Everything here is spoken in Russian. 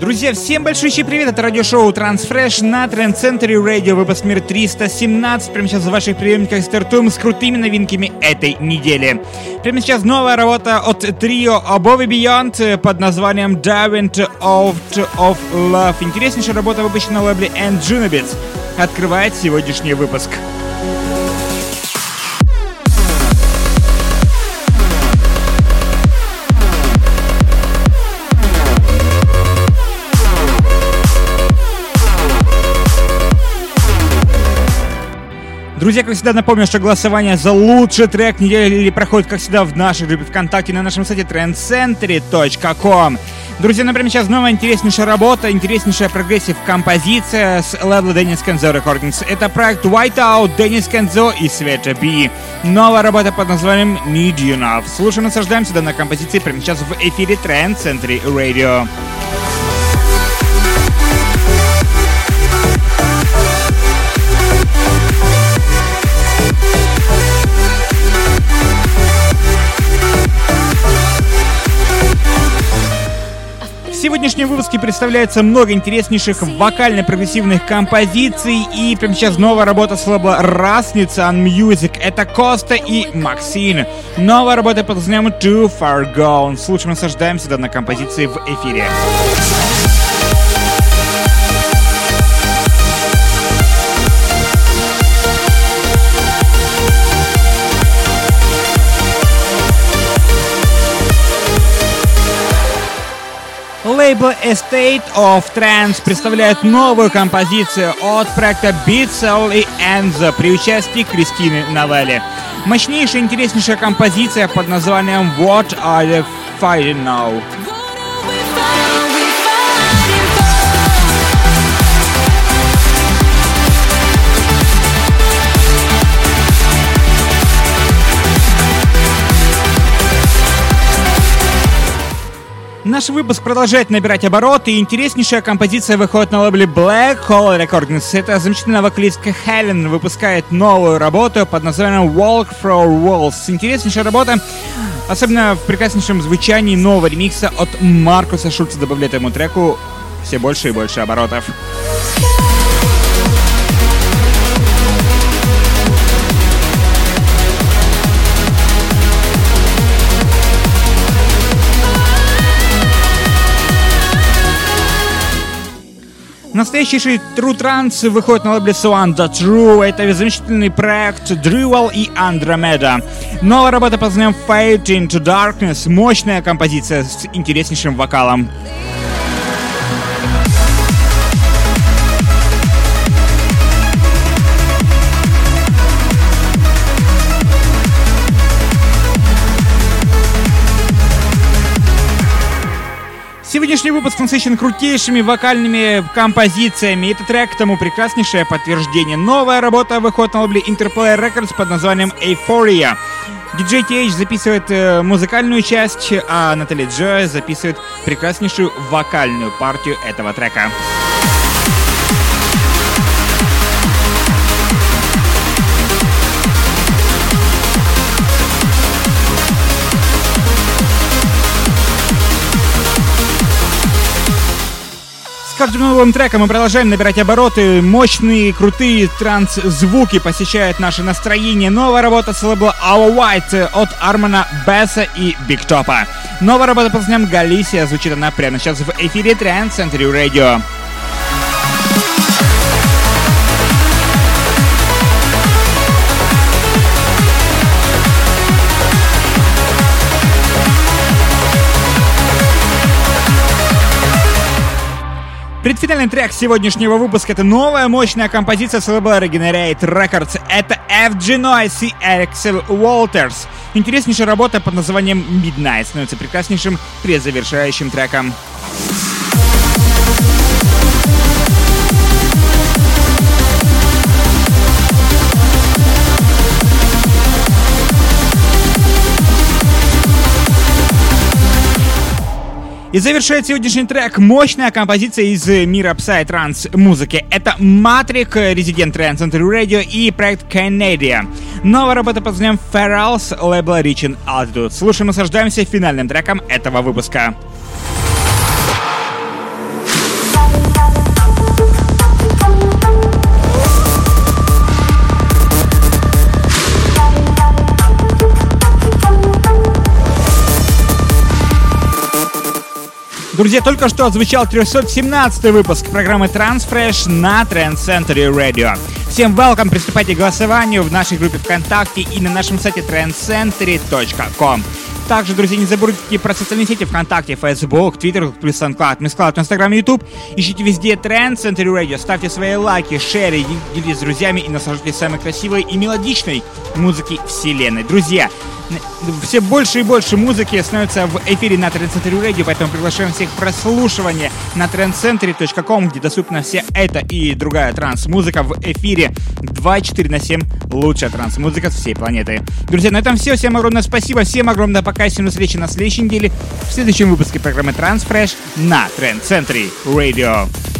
Друзья, всем большой привет! Это радиошоу Transfresh на Trend Center Radio, выпуск мир 317. Прямо сейчас в ваших приемниках стартуем с крутыми новинками этой недели. Прямо сейчас новая работа от трио Above and Beyond под названием Diving Out of Love. Интереснейшая работа выпущена на лейбле And Junibits. Открывает сегодняшний выпуск. Друзья, как всегда, напомню, что голосование за лучший трек недели проходит, как всегда, в нашей группе ВКонтакте на нашем сайте trancecentury.com. Друзья, например, сейчас новая интереснейшая работа, интереснейшая progressive композиция с лейбла Denis Kenzo Recordings. Это проект Whiteout, Денис Кензо и Sveta B. Новая работа под названием Need You Now. Слушаем, наслаждаемся данной композицией прямо сейчас в эфире Trance Century Radio. Сегодняшнем выпуске представляется много интереснейших вокально-прогрессивных композиций. И прямо сейчас новая работа с лейбла Расница on Music. Это Коста и Максин. Новая работа под названием Too Far Gone. Слушаем, наслаждаемся данной композицией в эфире. Лейбл Estate of Trance представляет новую композицию от проекта Beatsel и Enzo при участии Кристины Новелли. Мощнейшая, интереснейшая композиция под названием What Are You Fighting Now? Наш выпуск продолжает набирать обороты, и интереснейшая композиция выходит на лейбле Black Hole Recordings. Это замечательная вокалистка Хелен выпускает новую работу под названием Walk Through Walls. Интереснейшая работа, особенно в прекраснейшем звучании нового ремикса от Маркуса Шульца добавляет ему треку все больше и больше оборотов. Настоящий True Trance выходит на лейбле Swan The True. Это замечательный проект Drewell и Andromeda. Новая работа под названием Fade into Darkness. Мощная композиция с интереснейшим вокалом. Сегодняшний выпуск насыщен крутейшими вокальными композициями. Этот трек тому прекраснейшее подтверждение. Новая работа выходит на лейбле Interplay Records под названием Euphoria. Диджей TH записывает э, музыкальную часть, а Натали Джо записывает прекраснейшую вокальную партию этого трека. Каждым новым треком мы продолжаем набирать обороты. Мощные, крутые транс-звуки посещают наше настроение. Новая работа с лейбла Our White от Армана Бесса и Биг Топа. Новая работа под названием Галисия звучит она прямо сейчас в эфире Trans Century Radio. Предфинальный трек сегодняшнего выпуска — это новая мощная композиция с лейбла Regenerate Records. Это FG Noise и Axel Walters. Интереснейшая работа под названием Midnight становится прекраснейшим предзавершающим треком. И завершает сегодняшний трек мощная композиция из мира Psytrance музыки. Это Матрик, резидент Trance Center Radio и проект Canada. Новая работа под названием Ferals лейбла Reaching Altitude. Слушаем и наслаждаемся финальным треком этого выпуска. Друзья, только что отзвучал 317 выпуск программы Transfresh на Trend Center Radio. Всем welcome, приступайте к голосованию в нашей группе ВКонтакте и на нашем сайте trendcentry.com. Также, друзья, не забудьте про социальные сети ВКонтакте, Facebook, Twitter, плюс SoundCloud, MissCloud, Instagram, YouTube. Ищите везде Trend Center Radio, ставьте свои лайки, шеры, делитесь с друзьями и наслаждайтесь самой красивой и мелодичной музыки вселенной. Друзья, все больше и больше музыки становится в эфире на Center Radio, поэтому приглашаем всех к прослушиванию на trendcentry.com, где доступна вся эта и другая транс-музыка в эфире 24 на 7 лучшая транс-музыка всей планеты. Друзья, на этом все. Всем огромное спасибо, всем огромное пока, всем до встречи на следующей неделе в следующем выпуске программы Transfresh на Center Radio.